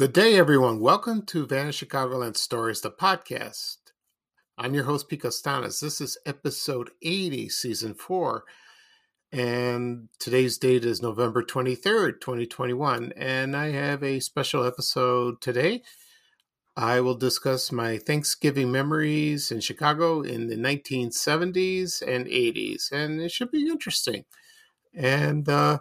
Good day, everyone. Welcome to Vanished Chicagoland Stories, the podcast. I'm your host, Pete Costanas. This is episode 80, season four. And today's date is November 23rd, 2021. And I have a special episode today. I will discuss my Thanksgiving memories in Chicago in the 1970s and 80s. And it should be interesting. And, uh,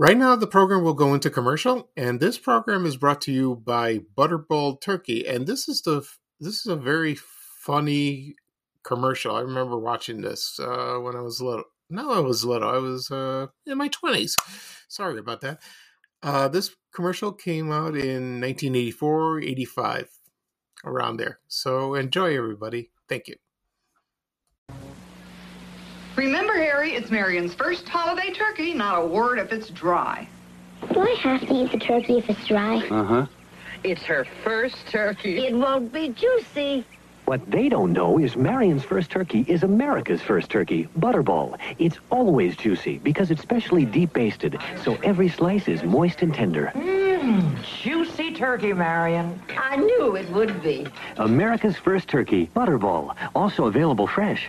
Right now, the program will go into commercial, and this program is brought to you by Butterball Turkey. And this is the this is a very funny commercial. I remember watching this uh, when I was little. No, I was little. I was uh, in my twenties. Sorry about that. Uh, this commercial came out in 1984, 85, around there. So enjoy, everybody. Thank you. Remember, Harry, it's Marion's first holiday turkey, not a word if it's dry. Do I have to eat the turkey if it's dry? Uh-huh. It's her first turkey. It won't be juicy. What they don't know is Marion's first turkey is America's first turkey, Butterball. It's always juicy because it's specially deep basted, so every slice is moist and tender. Mmm, juicy turkey, Marion. I knew it would be. America's first turkey, Butterball. Also available fresh.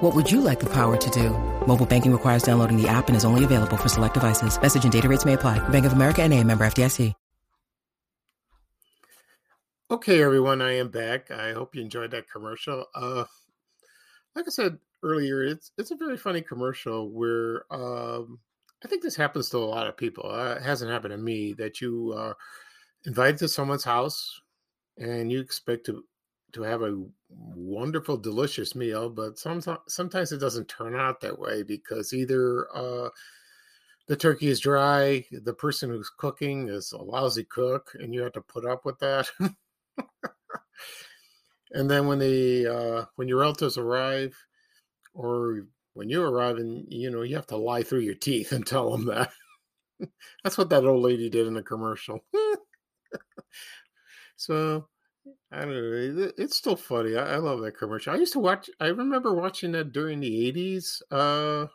What would you like the power to do? Mobile banking requires downloading the app and is only available for select devices. Message and data rates may apply. Bank of America and a member FDIC. Okay, everyone, I am back. I hope you enjoyed that commercial. Uh, like I said earlier, it's it's a very funny commercial where um, I think this happens to a lot of people. Uh, it hasn't happened to me that you are invited to someone's house and you expect to to have a wonderful, delicious meal, but sometimes sometimes it doesn't turn out that way because either uh, the turkey is dry, the person who's cooking is a lousy cook, and you have to put up with that. and then when the uh, when your relatives arrive, or when you arrive, and you know you have to lie through your teeth and tell them that. That's what that old lady did in the commercial. so I don't know. It's still funny. I, I, love that commercial. I used to watch. I remember watching that during the '80s, uh,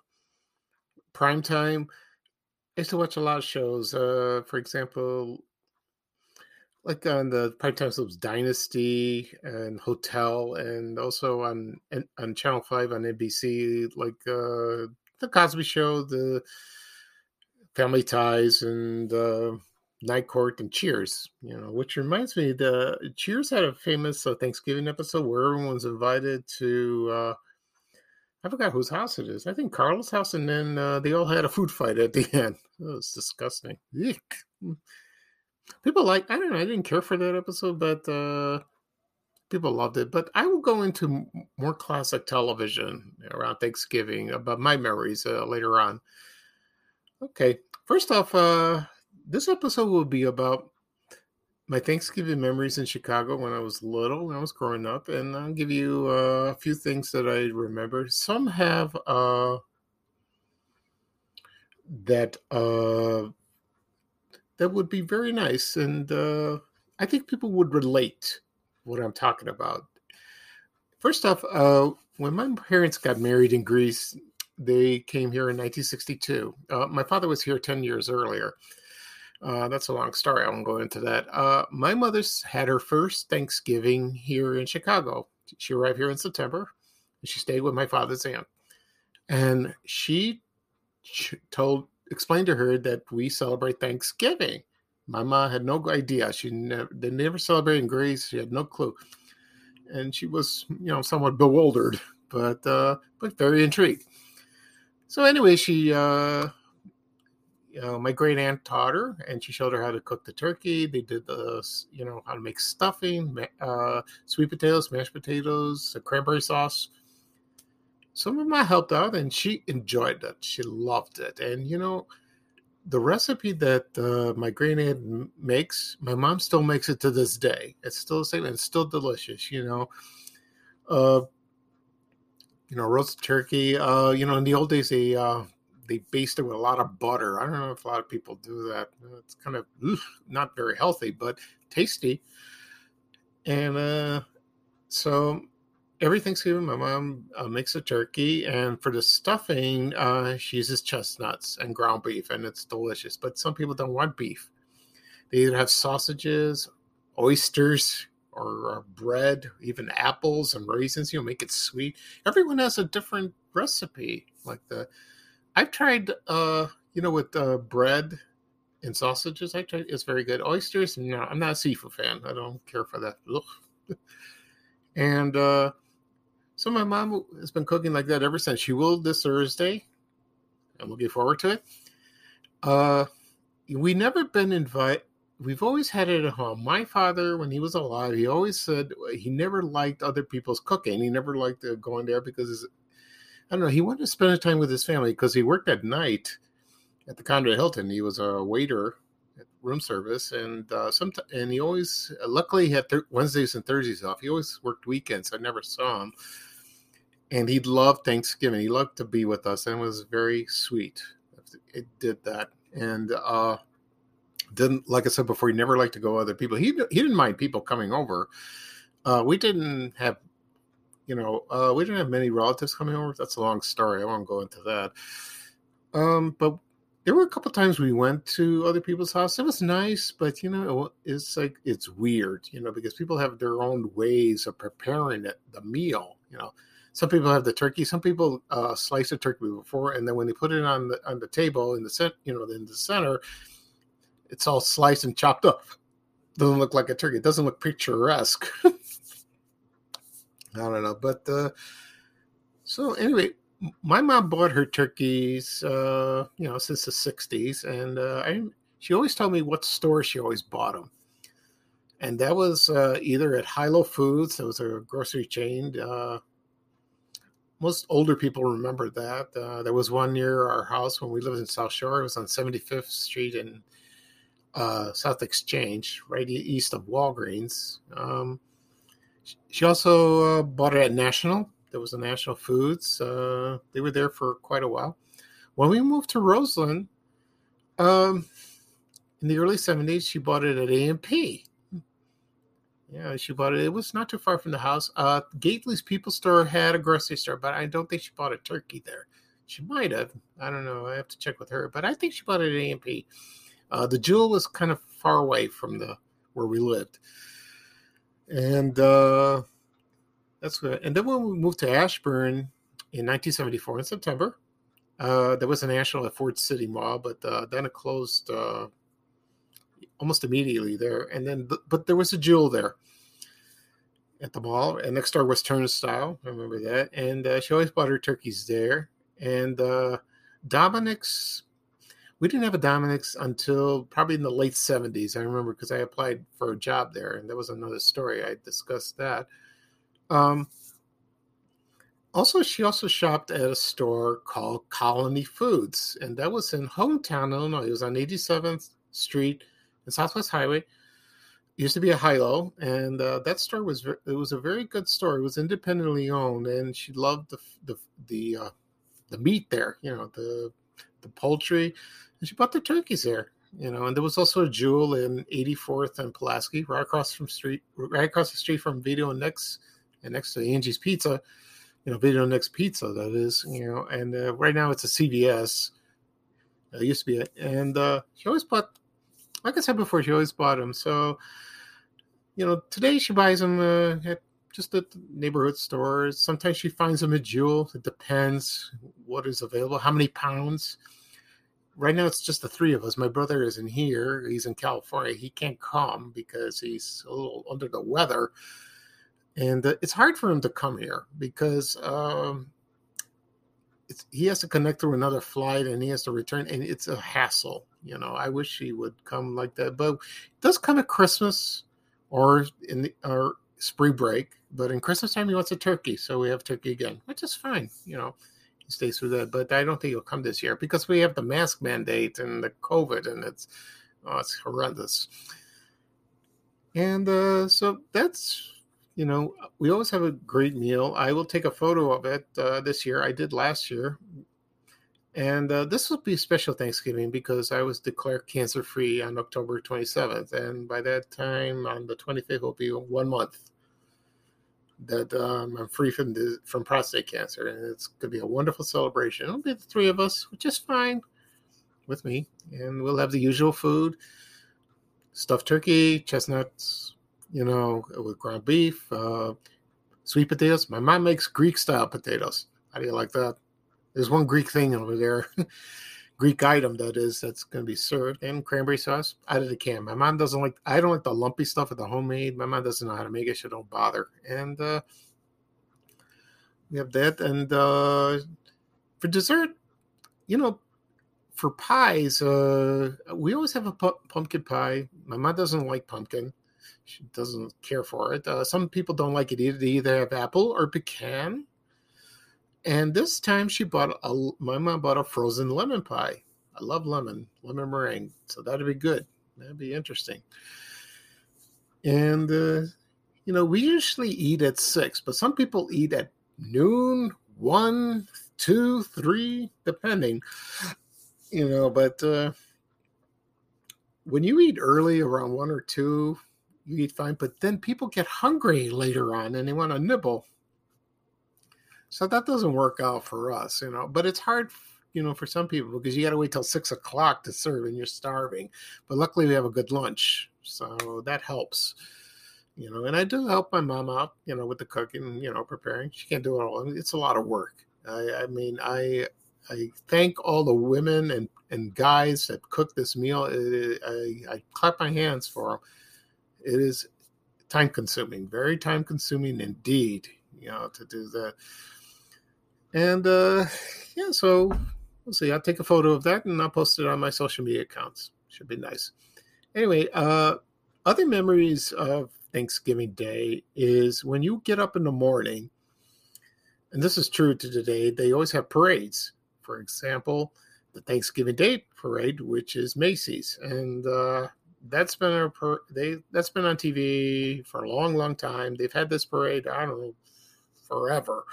prime time. I used to watch a lot of shows. Uh, for example, like on the prime time shows Dynasty and Hotel, and also on on Channel Five on NBC, like uh, the Cosby Show, the Family Ties, and uh, Night Court and Cheers. You know, which reminds me, the Cheers had a famous uh, Thanksgiving episode where everyone's invited to. Uh, I forgot whose house it is. I think Carla's house, and then uh, they all had a food fight at the end. It was disgusting. Eek people like I don't know. I didn't care for that episode, but uh, people loved it. But I will go into more classic television around Thanksgiving about my memories uh, later on. Okay, first off, uh, this episode will be about my Thanksgiving memories in Chicago when I was little, when I was growing up, and I'll give you uh, a few things that I remember. Some have uh, that uh, that would be very nice. And uh, I think people would relate what I'm talking about. First off, uh, when my parents got married in Greece, they came here in 1962. Uh, my father was here 10 years earlier. Uh, that's a long story. I won't go into that. Uh, my mother's had her first Thanksgiving here in Chicago. She arrived here in September. And she stayed with my father's aunt, and she told explained to her that we celebrate Thanksgiving. My mom had no idea. She never they never celebrated in Greece. She had no clue, and she was you know somewhat bewildered, but uh, but very intrigued. So anyway, she uh, you know my great aunt taught her, and she showed her how to cook the turkey. They did the you know how to make stuffing, uh, sweet potatoes, mashed potatoes, cranberry sauce some of I helped out, and she enjoyed it. She loved it, and you know, the recipe that uh, my great aunt makes, my mom still makes it to this day. It's still the same, and it's still delicious. You know, uh, you know, roast turkey. Uh, you know, in the old days, they uh, they baste it with a lot of butter. I don't know if a lot of people do that. It's kind of not very healthy, but tasty. And uh, so every Thanksgiving, my mom uh, makes a turkey, and for the stuffing, uh, she uses chestnuts and ground beef, and it's delicious. But some people don't want beef; they either have sausages, oysters, or, or bread, even apples and raisins. You know, make it sweet. Everyone has a different recipe. Like the, I've tried, uh, you know, with uh, bread and sausages. I tried. It's very good. Oysters, no, I'm not a seafood fan. I don't care for that. And uh, so my mom has been cooking like that ever since. She will this Thursday. I'm looking forward to it. Uh, we never been invited. We've always had it at home. My father, when he was alive, he always said he never liked other people's cooking. He never liked going there because I don't know. He wanted to spend time with his family because he worked at night at the Conrad Hilton. He was a waiter at room service, and uh, some and he always luckily he had th- Wednesdays and Thursdays off. He always worked weekends. I never saw him, and he loved Thanksgiving. He loved to be with us, and was very sweet. It did that, and uh, didn't like I said before. He never liked to go other people. He he didn't mind people coming over. Uh, we didn't have you know, uh, we didn't have many relatives coming over. That's a long story. I won't go into that. Um, but there were a couple times we went to other people's house. It was nice, but you know, it's like it's weird, you know, because people have their own ways of preparing it, the meal. You know, some people have the turkey. Some people uh, slice the turkey before, and then when they put it on the on the table in the center, you know, in the center, it's all sliced and chopped up. Doesn't look like a turkey. It doesn't look picturesque. I don't know, but uh, so anyway, my mom bought her turkeys, uh, you know, since the '60s, and uh, I, she always told me what store she always bought them, and that was uh, either at Hi-Lo Foods, that was a grocery chain. Uh, most older people remember that. Uh, there was one near our house when we lived in South Shore. It was on 75th Street in uh, South Exchange, right east of Walgreens. Um, she also bought it at National there was a National Foods. Uh, they were there for quite a while. When we moved to Roseland, um, in the early 70s, she bought it at A&P. Yeah, she bought it. It was not too far from the house. Uh, Gately's People Store had a grocery store, but I don't think she bought a turkey there. She might have. I don't know. I have to check with her, but I think she bought it at A&P. Uh, the Jewel was kind of far away from the where we lived, and uh, that's good. And then when we moved to Ashburn in 1974 in September, uh, there was a national at Ford City Mall, but uh, then it closed uh, almost immediately there. And then, but there was a jewel there at the mall, and next door was Turnstyle. I remember that. And uh, she always bought her turkeys there. And uh, Dominick's, we didn't have a Dominick's until probably in the late 70s. I remember because I applied for a job there, and that was another story. I discussed that. Um, also, she also shopped at a store called Colony Foods, and that was in hometown Illinois. It was on 87th Street and Southwest Highway. It used to be a Hi-Lo, and uh, that store was it was a very good store. It was independently owned, and she loved the the the uh, the meat there. You know the the poultry, and she bought the turkeys there. You know, and there was also a Jewel in 84th and Pulaski, right across from street, right across the street from Vito & Nick's and next to Angie's Pizza, you know, Vito & Nick's Pizza, that is, you know, and uh, right now it's a CVS. It used to be, a, and uh, she always bought, like I said before, she always bought them. So, you know, today she buys them uh, at just at the neighborhood stores. Sometimes she finds them at Jewel. It depends what is available, how many pounds. Right now, it's just the three of us. My brother isn't here. He's in California. He can't come because he's a little under the weather and uh, it's hard for him to come here because um, he has to connect through another flight and he has to return, and it's a hassle. You know, I wish he would come like that, but it does come at Christmas or in the, or spring break. But in Christmas time, he wants a turkey, so we have turkey again, which is fine. You know, he stays through that, but I don't think he'll come this year because we have the mask mandate and the COVID, and it's oh, it's horrendous. And uh, so that's you know, we always have a great meal. I will take a photo of it uh, this year. I did last year. And uh, this will be special Thanksgiving because I was declared cancer free on October 27th. And by that time, on the 25th, will be one month that um, I'm free from the, from prostate cancer. And it's going to be a wonderful celebration. It'll be the three of us, which is fine with me. And we'll have the usual food stuffed turkey, chestnuts, you know, with ground beef, uh, sweet potatoes. My mom makes Greek style potatoes. How do you like that? There's one Greek thing over there, Greek item that is that's going to be served, and cranberry sauce out of the can. My mom doesn't like. I don't like the lumpy stuff of the homemade. My mom doesn't know how to make it. so don't bother. And uh, we have that. And uh, for dessert, you know, for pies, uh, we always have a pu- pumpkin pie. My mom doesn't like pumpkin. She doesn't care for it. Uh, some people don't like it either. They either have apple or pecan. And this time she bought a, my mom bought a frozen lemon pie. I love lemon, lemon meringue. So that'd be good. That'd be interesting. And, uh, you know, we usually eat at six, but some people eat at noon, one, two, three, depending, you know, but, uh, when you eat early around one or two, you eat fine, but then people get hungry later on and they want to nibble. So that doesn't work out for us, you know. But it's hard, you know, for some people because you got to wait till six o'clock to serve and you're starving. But luckily, we have a good lunch, so that helps, you know. And I do help my mom out, you know, with the cooking, you know, preparing. She can't do it all. It's a lot of work. I, I mean, I I thank all the women and and guys that cook this meal. I, I clap my hands for them. It is time consuming, very time consuming indeed, you know, to do that. And uh, yeah, so we'll see. I'll take a photo of that and I'll post it on my social media accounts. Should be nice. Anyway, uh, other memories of Thanksgiving Day is when you get up in the morning, and this is true to today, they always have parades. For example, the Thanksgiving Day parade, which is Macy's, and uh, that's been a per- they that's been on TV for a long, long time. They've had this parade, I don't know, forever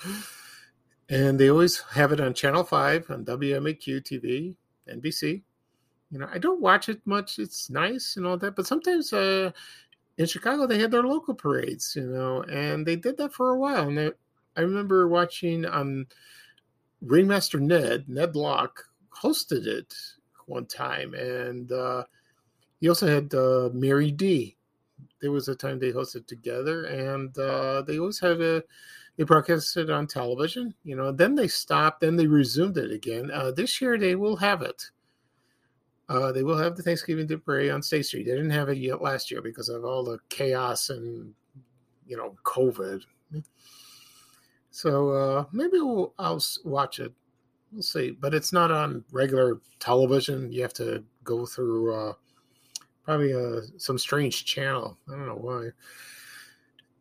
and they always have it on Channel Five on WMAQ TV, NBC. You know, I don't watch it much. It's nice and all that, but sometimes uh, in Chicago they had their local parades, you know, and they did that for a while. And they, I remember watching on um, Ringmaster Ned, Ned Locke, hosted it one time, and uh, he also had uh, Mary D. There was a time they hosted together, and uh, they always had a they broadcast it on television. You know, then they stopped, then they resumed it again. Uh, this year they will have it. Uh, they will have the Thanksgiving Day on State Street. They didn't have it yet last year because of all the chaos and you know COVID. So uh, maybe we'll, I'll watch it. We'll see, but it's not on regular television. You have to go through uh, probably uh, some strange channel. I don't know why.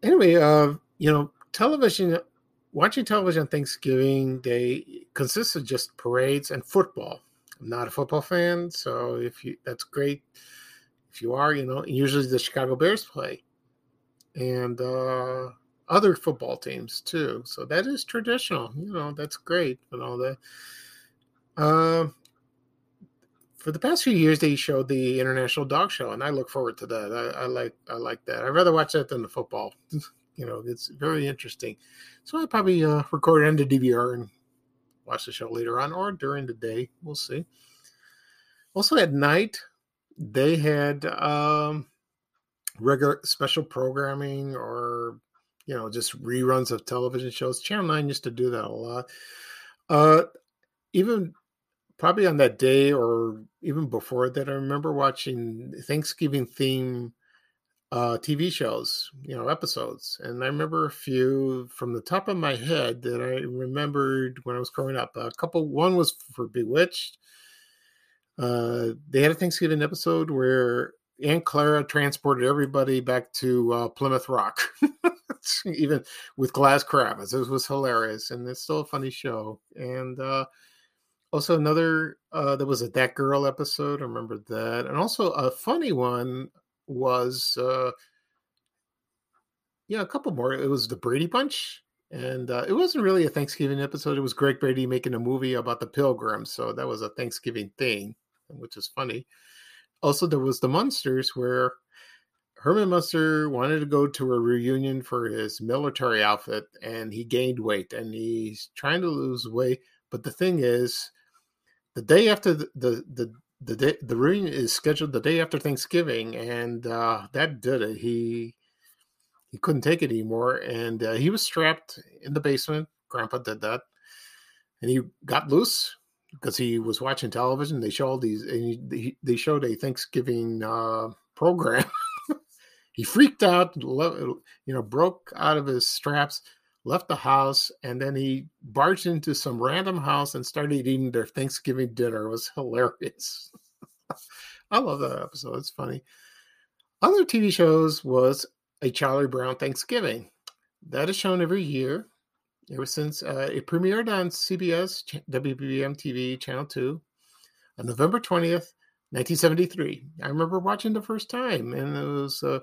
Anyway, uh, you know, television, watching television on Thanksgiving Day consists of just parades and football. I'm not a football fan, so if you that's great. If you are, you know, usually the Chicago Bears play, and uh, other football teams too. So that is traditional. You know, that's great and all that. Uh, for the past few years, they showed the International Dog Show, and I look forward to that. I, I like I like that. I'd rather watch that than the football. you know, it's very interesting. So I probably uh, record it on the DVR and watch the show later on or during the day. We'll see. Also at night, they had um, regular special programming or you know just reruns of television shows. Channel Nine used to do that a lot. Uh, even probably on that day or even before that, I remember watching Thanksgiving theme uh, TV shows, you know, episodes. And I remember a few from the top of my head that I remembered when I was growing up. A couple, one was for Bewitched. Uh, they had a Thanksgiving episode where Aunt Clara transported everybody back to uh, Plymouth Rock, even with glass crabs. It was hilarious, and it's still a funny show. And uh, also another, uh, there was a That Girl episode. I remember that, and also a funny one was uh, yeah, a couple more. It was the Brady Bunch, and uh, it wasn't really a Thanksgiving episode. It was Greg Brady making a movie about the Pilgrims, so that was a Thanksgiving thing, which is funny. Also, there was the Munsters, where Herman Munster wanted to go to a reunion for his military outfit, and he gained weight, and he's trying to lose weight. But the thing is, the day after the the the the, day, the reunion is scheduled the day after Thanksgiving, and uh, that did it. He he couldn't take it anymore, and uh, he was strapped in the basement. Grandpa did that, and he got loose because he was watching television. They showed these, and he, they showed a Thanksgiving uh, program. he freaked out, you know, broke out of his straps, left the house, and then he barged into some random house and started eating their Thanksgiving dinner. It was hilarious. I love that episode. It's funny. Other TV shows was a Charlie Brown Thanksgiving. That is shown every year ever since uh, it premiered on CBS WBBM TV Channel 2 on November 20th, 1973. I remember watching the first time, and it was uh,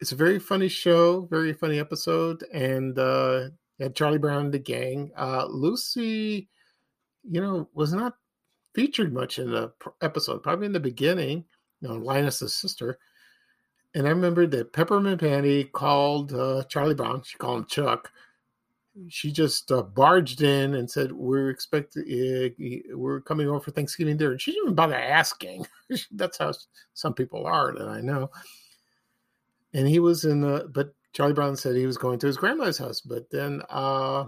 it's a very funny show, very funny episode, and uh, had Charlie Brown and the gang. Uh, Lucy, you know, was not featured much in the episode, probably in the beginning. You know, Linus's sister and I remember that Peppermint Patty called uh, Charlie Brown. She called him Chuck. She just uh, barged in and said, "We're expecting, uh, we're coming over for Thanksgiving dinner." She didn't even bother asking. That's how some people are that I know. And he was in, the, but Charlie Brown said he was going to his grandma's house. But then uh,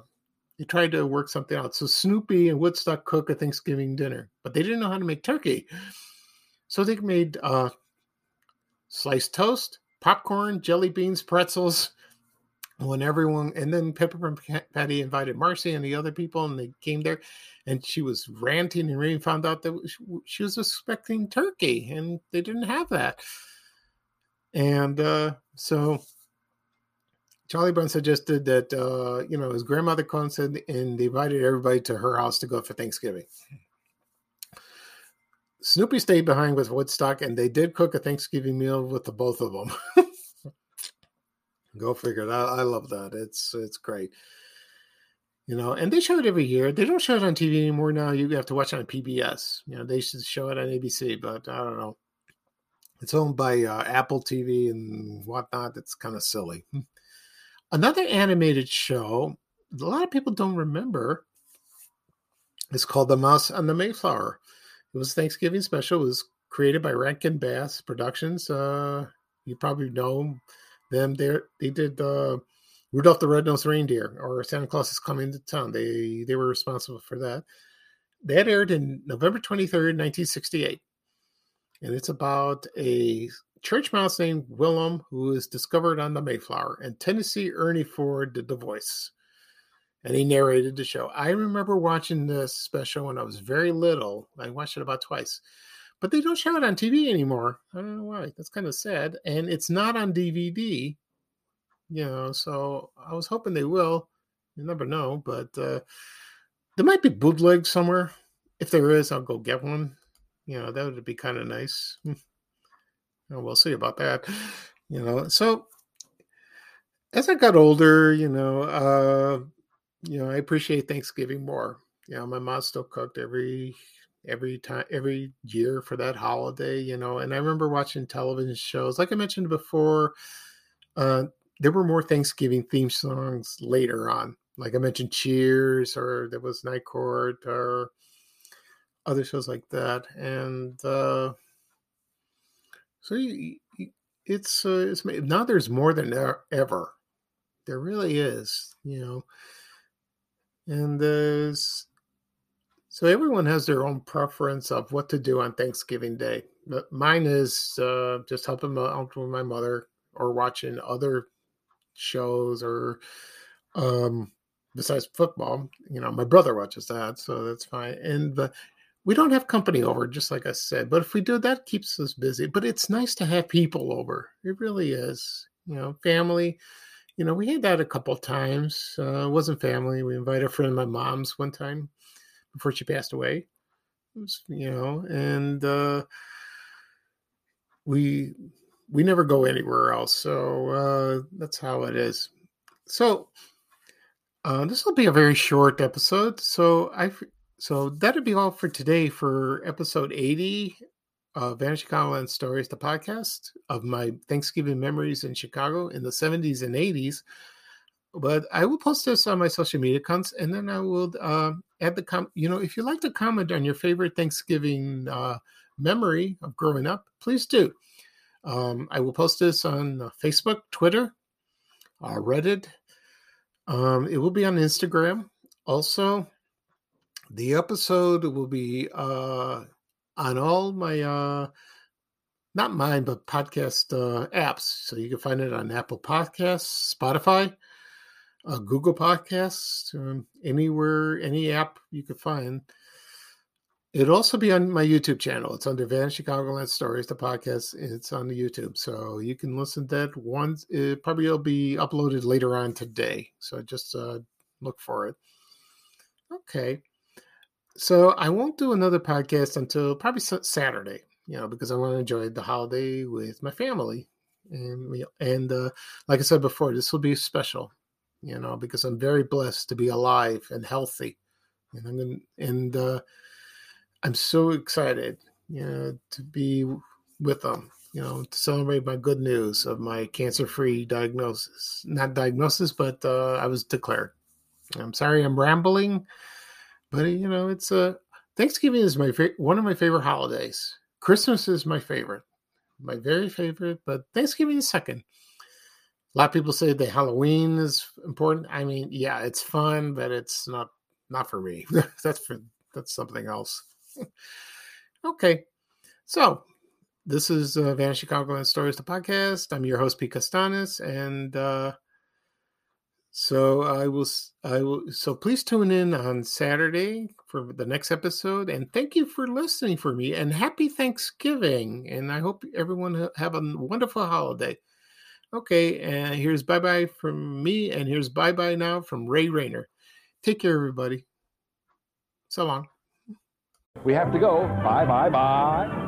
he tried to work something out. So Snoopy and Woodstock cook a Thanksgiving dinner, but they didn't know how to make turkey. So they made uh, sliced toast, popcorn, jelly beans, pretzels. When everyone, and then Peppermint Patty invited Marcy and the other people, and they came there, and she was ranting and raving. Found out that she was expecting turkey, and they didn't have that. And uh, so Charlie Brown suggested that uh, you know his grandmother called and said, and they invited everybody to her house to go for Thanksgiving. Snoopy stayed behind with Woodstock, and they did cook a Thanksgiving meal with the both of them. Go figure. I, I love that. It's it's great. You know, and they show it every year. They don't show it on TV anymore now. You have to watch it on PBS. You know, they should show it on ABC, but I don't know. It's owned by uh, Apple TV and whatnot. It's kind of silly. Another animated show a lot of people don't remember is called The Mouse and the Mayflower. It was Thanksgiving special. It was created by Rankin Bass Productions. Uh, you probably know them. They they did uh, Rudolph the Red-Nosed Reindeer or Santa Claus is Coming to Town. They they were responsible for that. That aired in November 23rd, 1968. And it's about a church mouse named Willum who is discovered on the Mayflower. And Tennessee Ernie Ford did the voice and he narrated the show. I remember watching this special when I was very little. I watched it about twice, but they don't show it on TV anymore. I don't know why. That's kind of sad. And it's not on DVD, you know. So I was hoping they will. You never know, but uh, there might be bootleg somewhere. If there is, I'll go get one. You know, that would be kind of nice. we'll see about that. You know, so as I got older, you know, uh, you know, I appreciate Thanksgiving more. You know, my mom still cooked every every time every year for that holiday, you know, and I remember watching television shows. Like I mentioned before, uh, there were more Thanksgiving theme songs later on. Like I mentioned Cheers or there was Night Court or other shows like that. And uh so you, it's uh, it's now there's more than ever. There really is, you know and there's so everyone has their own preference of what to do on Thanksgiving Day. But mine is uh, just helping out with my mother or watching other shows or um, besides football. You know, my brother watches that, so that's fine. And the, we don't have company over, just like I said. But if we do, that keeps us busy. But it's nice to have people over. It really is. You know, family you know, we had that a couple times. Uh, it wasn't family. We invited a friend of my mom's one time before she passed away. It was, you know, and uh, we we never go anywhere else. So uh, that's how it is. So uh, this will be a very short episode. So I so that'll be all for today for episode 80 of Vanishing Chicagoland Stories, the podcast of my Thanksgiving memories in Chicago in the 70s and 80s. But I will post this on my social media accounts, and then I will uh, add the com. You know, if you like to comment on your favorite Thanksgiving uh, memory of growing up, please do. Um, I will post this on uh, Facebook, Twitter, uh, Reddit. Um, it will be on Instagram. Also, the episode will be uh, on all my, uh, not mine, but podcast uh, apps. So you can find it on Apple Podcasts, Spotify, uh, Google Podcasts, um, anywhere, any app you could find. It'll also be on my YouTube channel. It's under Van Chicagoland Stories, the podcast. It's on the YouTube, so you can listen to that once. It probably will be uploaded later on today, so just uh, look for it. Okay, so I won't do another podcast until probably Saturday. You know, because I want to enjoy the holiday with my family, and and uh, like I said before, this will be special. You know, because I'm very blessed to be alive and healthy, and I'm gonna, and. Uh, I'm so excited, you know, to be with them, you know, to celebrate my good news of my cancer-free diagnosis. Not diagnosis, but uh, I was declared. I'm sorry, I'm rambling, but you know, it's a uh, Thanksgiving is my fa- one of my favorite holidays. Christmas is my favorite, my very favorite, but Thanksgiving is second. A lot of people say that Halloween is important. I mean, yeah, it's fun, but it's not not for me. that's for that's something else. okay. So this is uh, Vanishing Chicagoland Stories, the podcast. I'm your host, Pete Costanis, and uh, so I will, I will. So please tune in on Saturday for the next episode, and thank you for listening for me. And happy Thanksgiving, and I hope everyone have a wonderful holiday. Okay, and here's bye bye from me, and here's bye bye now from Ray Rayner. Take care, everybody. So long. We have to go. Bye, bye, bye.